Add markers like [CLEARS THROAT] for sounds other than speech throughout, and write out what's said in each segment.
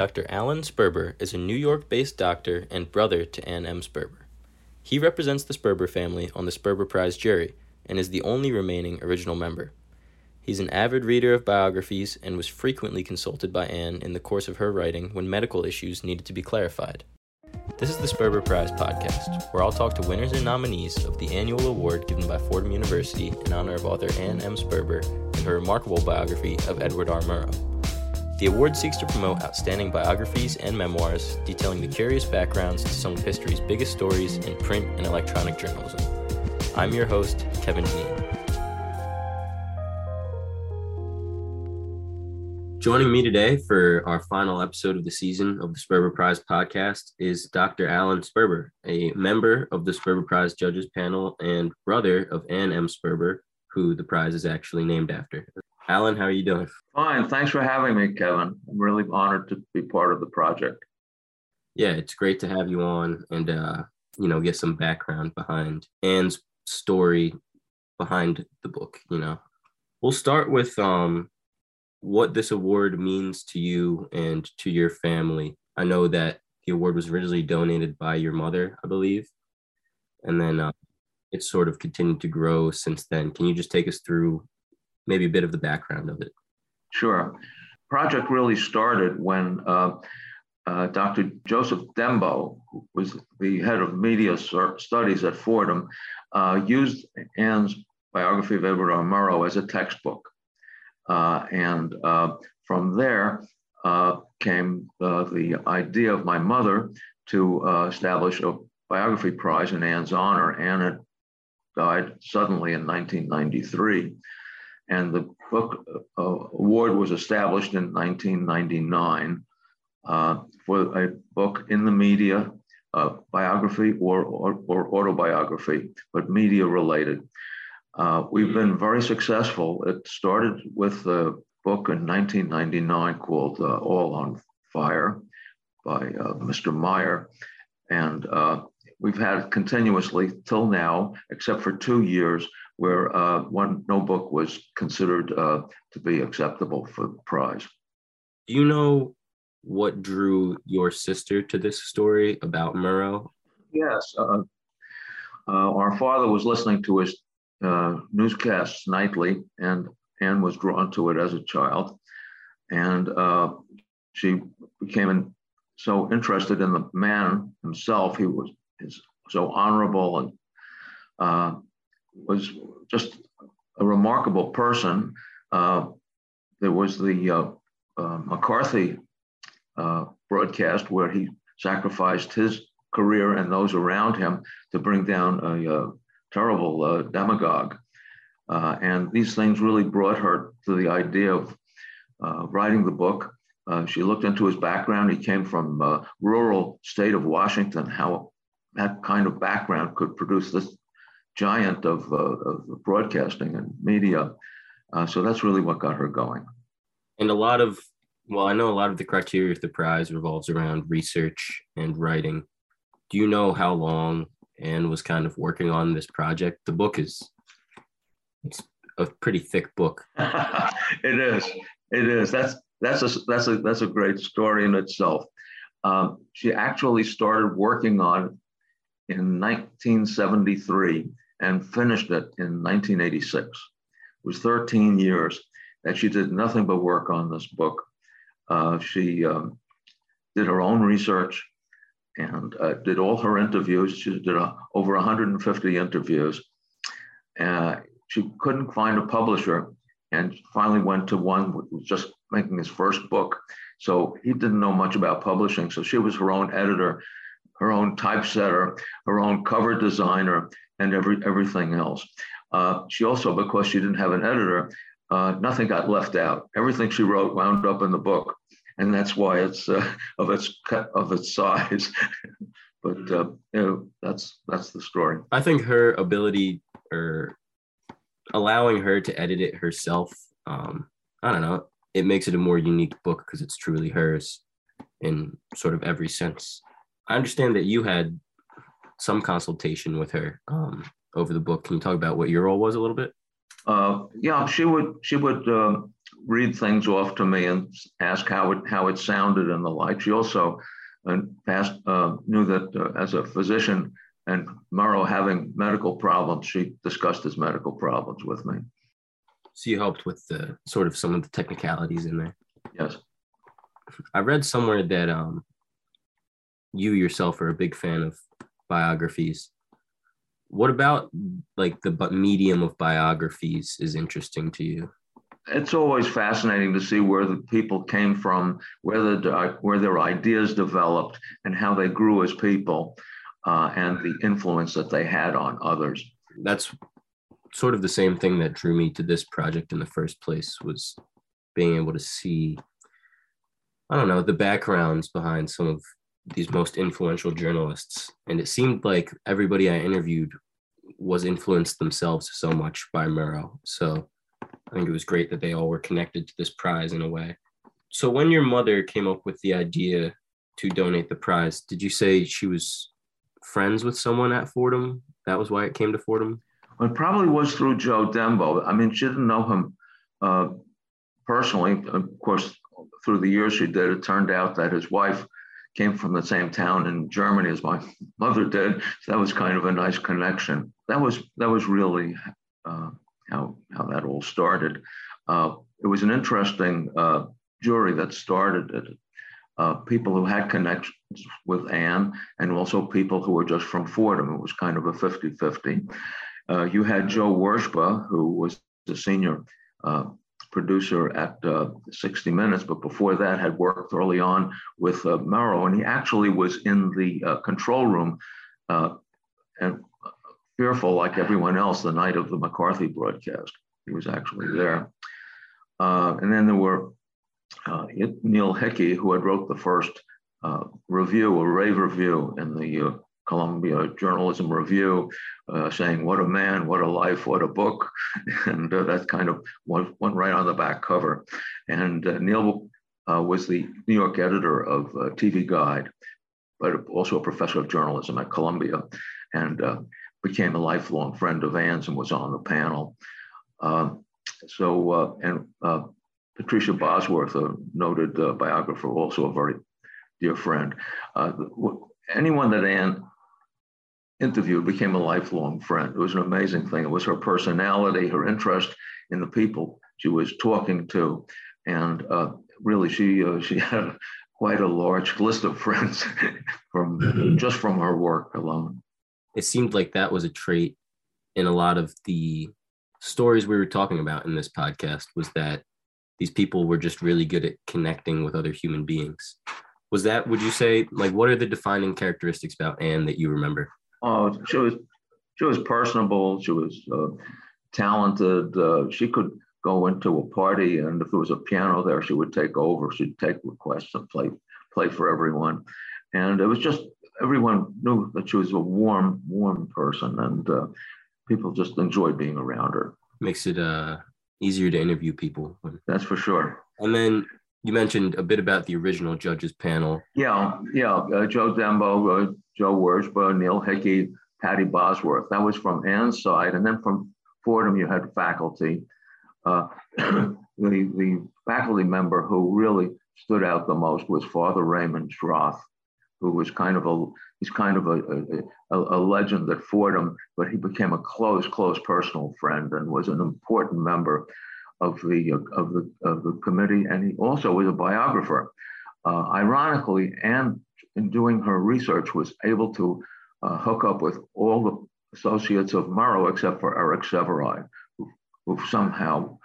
Dr. Alan Sperber is a New York based doctor and brother to Ann M. Sperber. He represents the Sperber family on the Sperber Prize jury and is the only remaining original member. He's an avid reader of biographies and was frequently consulted by Ann in the course of her writing when medical issues needed to be clarified. This is the Sperber Prize podcast, where I'll talk to winners and nominees of the annual award given by Fordham University in honor of author Ann M. Sperber and her remarkable biography of Edward R. Murrow. The award seeks to promote outstanding biographies and memoirs detailing the curious backgrounds to some of history's biggest stories in print and electronic journalism. I'm your host, Kevin Janine. Joining me today for our final episode of the season of the Sperber Prize podcast is Dr. Alan Sperber, a member of the Sperber Prize Judges Panel and brother of Ann M. Sperber, who the prize is actually named after. Alan, how are you doing? Fine. Thanks for having me, Kevin. I'm really honored to be part of the project. Yeah, it's great to have you on and uh, you know, get some background behind Ann's story behind the book, you know. We'll start with um what this award means to you and to your family. I know that the award was originally donated by your mother, I believe. And then uh, it's sort of continued to grow since then. Can you just take us through maybe a bit of the background of it. Sure. Project really started when uh, uh, Dr. Joseph Dembo, who was the head of media studies at Fordham, uh, used Ann's biography of Edward R. Murrow as a textbook. Uh, and uh, from there uh, came the idea of my mother to establish a biography prize in Ann's honor. Ann had died suddenly in 1993 and the book uh, award was established in 1999 uh, for a book in the media, uh, biography or, or, or, autobiography, but media related. Uh, we've been very successful. It started with a book in 1999 called uh, All on Fire by uh, Mr. Mayer. And we've had continuously till now, except for two years, where uh, one no book was considered uh, to be acceptable for the prize. Do you know what drew your sister to this story about Murrow? Yes. Uh, uh our father was listening to his uh, newscasts nightly, and Ann was drawn to it as a child. And uh, she became so interested in the man himself. He was so honorable and was just a remarkable person. Uh, there was the uh, uh, McCarthy uh, broadcast where he sacrificed his career and those around him to bring down a, a uh, terrible uh, demagogue. and these things really brought her to the idea of writing the book. she looked into his background. He came from a rural state of Washington, how that kind of background could produce this giant of, uh, of broadcasting and media. Uh, so that's really what got her going. And a lot of, well, I know a lot of the criteria of the prize revolves around research and writing. Do you know how long Ann was kind of working on this project? The book is it's a pretty thick book. [LAUGHS] it is. It is. That's that's a that's a that's a great story in itself. Um, she actually started working on it in 1973 and finished it in 1986. It was 13 years that she did nothing but work on this book. Uh, she um, did her own research and uh, did all her interviews. She did a, over 150 interviews. Uh, she couldn't find a publisher and finally went to one who was just making his first book. So he didn't know much about publishing. So she was her own editor her own typesetter, her own cover designer, and every, everything else. Uh, she also, because she didn't have an editor, uh, nothing got left out. Everything she wrote wound up in the book, and that's why it's uh, of its of its size. [LAUGHS] but uh, you know, that's that's the story. I think her ability or allowing her to edit it herself, um, I don't know, it makes it a more unique book because it's truly hers in sort of every sense. I understand that you had some consultation with her um, over the book. Can you talk about what your role was a little bit? Uh, yeah, she would she would uh, read things off to me and ask how it how it sounded and the like. She also uh, past, uh, knew that uh, as a physician and Murrow having medical problems, she discussed his medical problems with me. So you helped with the sort of some of the technicalities in there. Yes. I read somewhere that um, you yourself are a big fan of biographies. What about like the medium of biographies is interesting to you? It's always fascinating to see where the people came from, where the where their ideas developed, and how they grew as people, uh, and the influence that they had on others. That's sort of the same thing that drew me to this project in the first place was being able to see I don't know, the backgrounds behind some of these most influential journalists. And it seemed like everybody I interviewed was influenced themselves so much by Murrow. So I think it was great that they all were connected to this prize in a way. So when your mother came up with the idea to donate the prize, did you say she was friends with someone at Fordham? That was why it came to Fordham? Well, it probably was through Joe Dembo. I mean, she didn't know him uh, personally. Of course, through the years she did, it turned out that his wife came from the same town in Germany as my [LAUGHS] mother did. So that was kind of a nice connection. That was that was really uh, how how that all started. Uh, it was an interesting uh, jury that started it. Uh, people who had connections with Ann and also people who were just from Fordham. It was kind of a 50 50. Uh, you had Joe Wershba, who was the senior uh, producer at uh, 60 Minutes, but before that had worked early on with uh, and he actually was in the uh, control room uh, and fearful, like everyone else, the night of the McCarthy broadcast. He was actually there. Uh, and then there were uh, Neil Hickey, who had wrote the first review, a rave review in the Columbia Journalism Review, uh, saying, What a man, what a life, what a book. [LAUGHS] And uh, that kind of went, went, right on the back cover. And uh, Neil uh, was the New York editor of uh, TV Guide, but also a professor of journalism at Columbia, and uh, became a lifelong friend of Ann's and was on the panel. Um, so, and Patricia Bosworth, a noted biographer, also a very dear friend. anyone that Ann interview became a lifelong friend. It was an amazing thing. It was her personality, her interest in the people she was talking to, and uh, really she uh, she [LAUGHS] had quite a large list of friends [LAUGHS] from mm-hmm. just from her work alone. It seemed like that was a trait in a lot of the stories we were talking about in this podcast was that these people were just really good at connecting with other human beings. Was that, would you say, like, what are the defining characteristics about Ann that you remember? Oh, she was she was personable. She was uh, talented. Uh, she could go into a party, and if there was a piano there, she would take over. She'd take requests and play play for everyone. And it was just everyone knew that she was a warm, warm person, and uh, people just enjoyed being around her. Makes it uh, easier to interview people. That's for sure. And then you mentioned a bit about the original judges panel. Yeah, yeah. Uh, Joe Dembo, uh, Joe Wershba, Neil Hickey, Patty Bosworth. That was from Ann's side. And then from Fordham, you had faculty. Uh, [CLEARS THROAT] the, the faculty member who really stood out the most was Father Raymond Schroth, who was kind of a he's kind of a, a, a, legend at Fordham, but he became a close, close personal friend and was an important member of the of the of the committee, and he also was a biographer. Uh, ironically, Ann, in doing her research, was able to uh, hook up with all the associates of Murrow except for Eric Sevareid, who, who somehow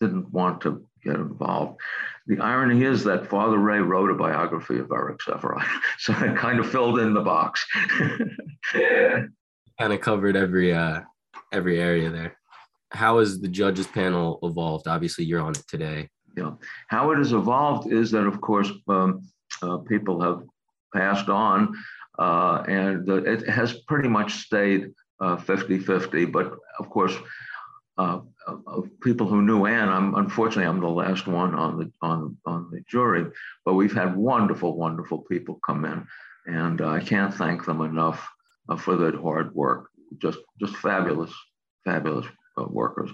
didn't want to get involved. The irony is that Father Ray wrote a biography of Eric Sevareid, [LAUGHS] so it kind of filled in the box. [LAUGHS] kind of covered every uh, every area there how has the judges panel evolved? Obviously, you're on it today. Yeah, how it has evolved is that, of course, um, uh, people have passed on, uh, and uh, it has pretty much stayed 50-50. Uh, but of course, uh, of people who knew Ann, I'm unfortunately I'm the last one on the on on the jury. But we've had wonderful, wonderful people come in, and I can't thank them enough uh, for their hard work. Just just fabulous, fabulous uh, workers.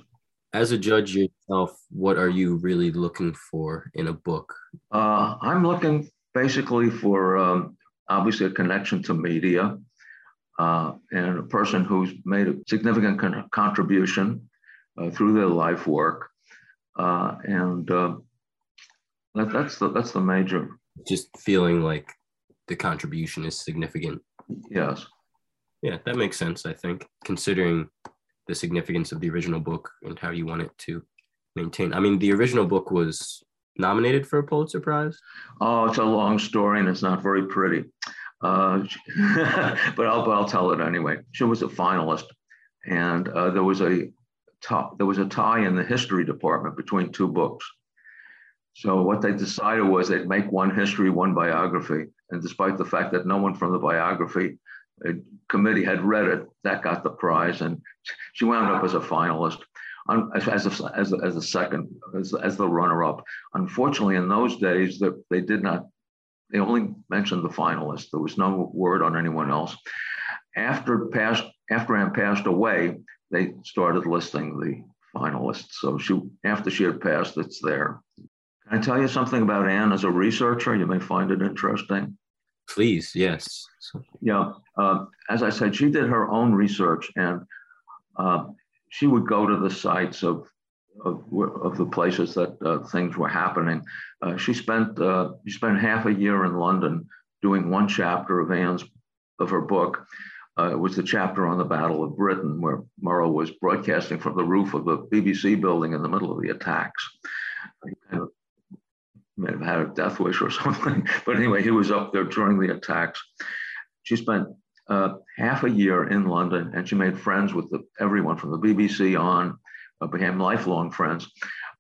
As a judge yourself, what are you really looking for in a book? Uh, I'm looking basically for um, obviously a connection to media uh, and a person who's made a significant con- contribution uh, through their life work. Uh, and uh, that, that's the that's the major. Just feeling like the contribution is significant. Yes. Yeah, that makes sense. I think considering the significance of the original book and how you want it to maintain. I mean, the original book was nominated for a Pulitzer Prize. Oh, it's a long story and it's not very pretty. Uh, [LAUGHS] but I'll, I'll tell it anyway. She was a finalist, and uh, there was a tie, there was a tie in the history department between two books. So what they decided was they'd make one history, one biography, and despite the fact that no one from the biography uh, committee had read it, that got the prize, and she wound up as a finalist. As, as, a, as, a, as a second, as, as the runner-up. Unfortunately, in those days, that they did not they only mentioned the finalists. There was no word on anyone else. After passed, after Ann passed away, they started listing the finalists. So she, after she had passed, it's there. Can I tell you something about Ann as a researcher? You may find it interesting. Please, yes. Yeah, uh, as I said, she did her own research, and uh, she would go to the sites of of, of the places that uh, things were happening. Uh, she spent uh, she spent half a year in London doing one chapter of Ann's of her book. Uh, it was the chapter on the Battle of Britain, where Murrow was broadcasting from the roof of the BBC building in the middle of the attacks. He kind of may have had a death wish or [LAUGHS] something, but anyway, he was up there during the attacks. She spent uh, half a year in London, and she made friends with the, everyone from the BBC on uh, became lifelong friends.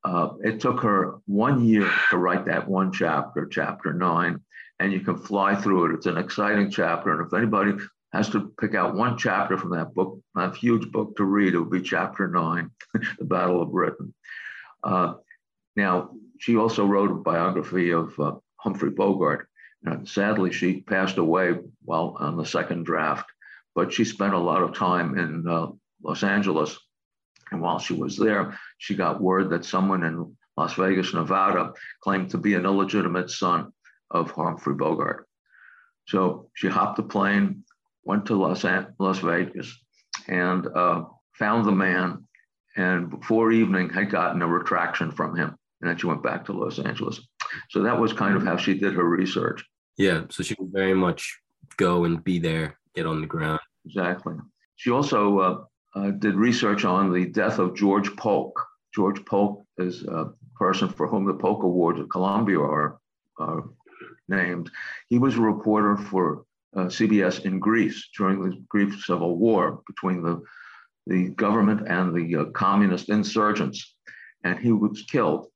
Uh, it took her one year to write that one chapter, chapter nine, and you can fly through it. It's an exciting chapter. And if anybody has to pick out one chapter from that book, that huge book to read, it would be chapter nine, [LAUGHS] The Battle of Britain. Uh, now, she also wrote a biography of uh, Humphrey Bogart. Sadly, she passed away while on the second draft, but she spent a lot of time in uh, Los Angeles and while she was there, she got word that someone in Las Vegas, Nevada, claimed to be an illegitimate son of Humphrey Bogart. So she hopped a plane, went to Los, Las Vegas, and uh, found the man. And before evening, had gotten a retraction from him. And then she went back to Los Angeles. So that was kind of how she did her research. Yeah. So she would very much go and be there, get on the ground. Exactly. She also uh, uh, did research on the death of George Polk. George Polk is a person for whom the Polk Awards at Columbia are, are named. He was a reporter for uh, CBS in Greece during the Greek Civil War between the, the government and the uh, communist insurgents, and he was killed.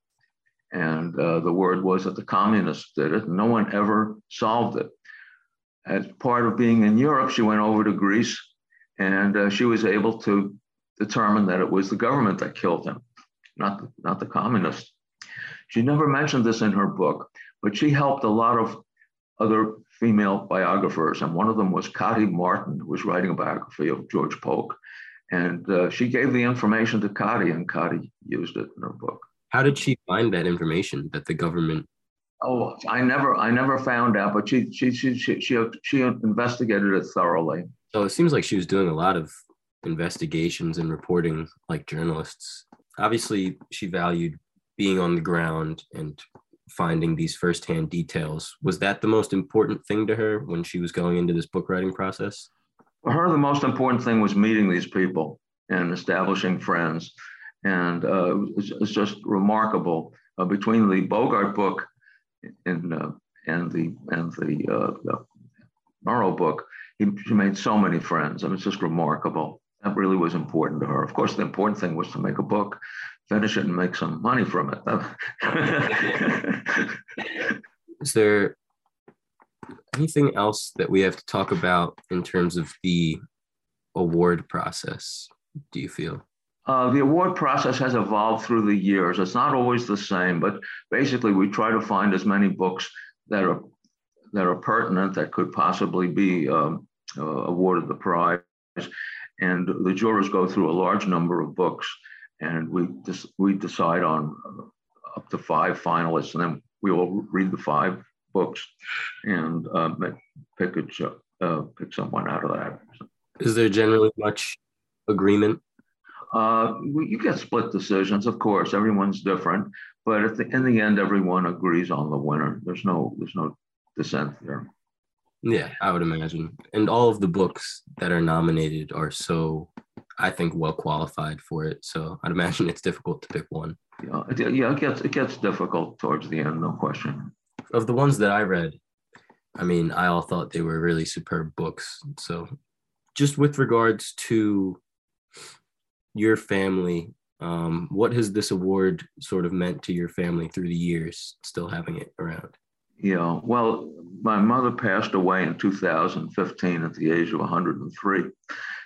And uh, the word was that the communists did it. No one ever solved it. As part of being in Europe, she went over to Greece and uh, she was able to determine that it was the government that killed him, not the, not the communists. She never mentioned this in her book, but she helped a lot of other female biographers, and one of them was Kati Marton, who was writing a biography of George Polk. And uh, she gave the information to Kati, and Cotty used it in her book. How did she find that information that the government? Oh, I never, I never found out, but she, she, she, she, she, she investigated it thoroughly. So it seems like she was doing a lot of investigations and reporting like journalists. Obviously, she valued being on the ground and finding these firsthand details. Was that the most important thing to her when she was going into this book writing process? For her, the most important thing was meeting these people and establishing friends. And uh, it's, it's, just remarkable uh, between the Bogart book and, uh, and the, and the, uh, the Murrow book he, she made so many friends. I mean, it's just remarkable. That really was important to her. Of course, the important thing was to make a book, finish it, and make some money from it. [LAUGHS] Is there anything else that we have to talk about in terms of the award process? Do you feel? Uh, the award process has evolved through the years. It's not always the same, but basically, we try to find as many books that are that are pertinent that could possibly be um, uh, awarded the prize. and the jurors go through a large number of books, and we just we decide on up to five finalists, and then we all read the five books and uh, pick a uh, pick someone out of that. Is there generally much agreement? Uh, you get split decisions, of course. Everyone's different, but the, in the end, everyone agrees on the winner. There's no there's no dissent there. Yeah, I would imagine. And all of the books that are nominated are so, I think, well qualified for it. So I'd imagine it's difficult to pick one. Yeah, it, yeah, it gets it gets difficult towards the end, no question. Of the ones that I read, I mean, I all thought they were really superb books. So, just with regards to your family, um, what has this award sort of meant to your family through the years, still having it around? Yeah, well, my mother passed away in 2015 at the age of 103.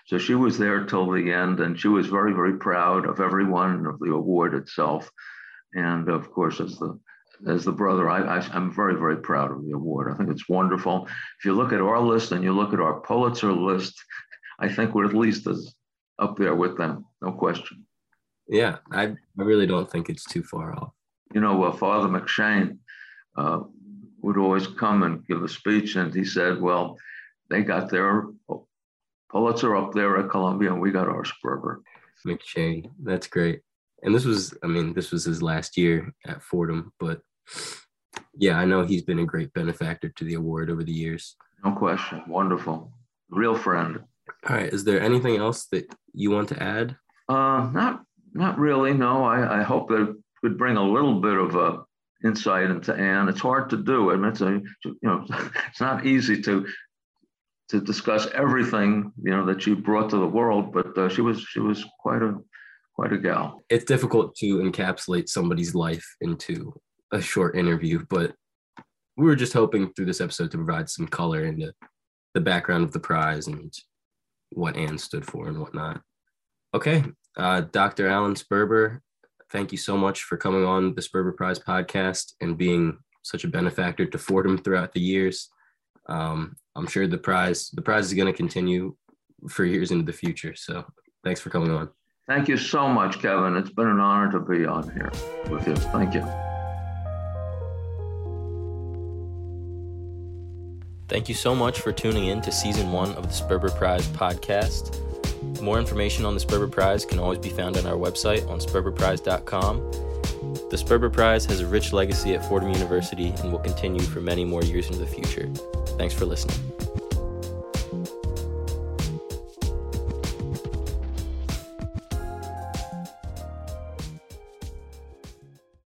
So she was there till the end, and she was very, very proud of everyone of the award itself. And of course, as the as the brother, I, am very, very proud of the award. I think it's wonderful. If you look at our list and you look at our Pulitzer list, I think we're at least as up there with them, no question. Yeah, I, I really don't think it's too far off. You know, uh, Father McShane uh, would always come and give a speech, and he said, Well, they got their Pulitzer up there at Columbia, and we got our Sperber. McShane, that's great. And this was, I mean, this was his last year at Fordham, but yeah, I know he's been a great benefactor to the award over the years. No question. Wonderful. Real friend. All right. Is there anything else that you want to add? Uh, not not really. No. I, I hope that it could bring a little bit of a insight into Ann. It's hard to do. I mean, it's a you know, [LAUGHS] it's not easy to to discuss everything you know that she brought to the world, but uh, she was she was quite a quite a gal. It's difficult to encapsulate somebody's life into a short interview, but we were just hoping through this episode to provide some color into the background of the prize and what Ann stood for and whatnot. Okay, uh, Dr. Alan Sperber, thank you so much for coming on the Sperber Prize podcast and being such a benefactor to Fordham throughout the years. Um, I'm sure the prize the prize is going to continue for years into the future. So thanks for coming on. Thank you so much, Kevin. It's been an honor to be on here with you. Thank you. Thank you so much for tuning in to season one of the Sperber Prize podcast. More information on the Sperber Prize can always be found on our website on sperberprize.com. The Sperber Prize has a rich legacy at Fordham University and will continue for many more years into the future. Thanks for listening.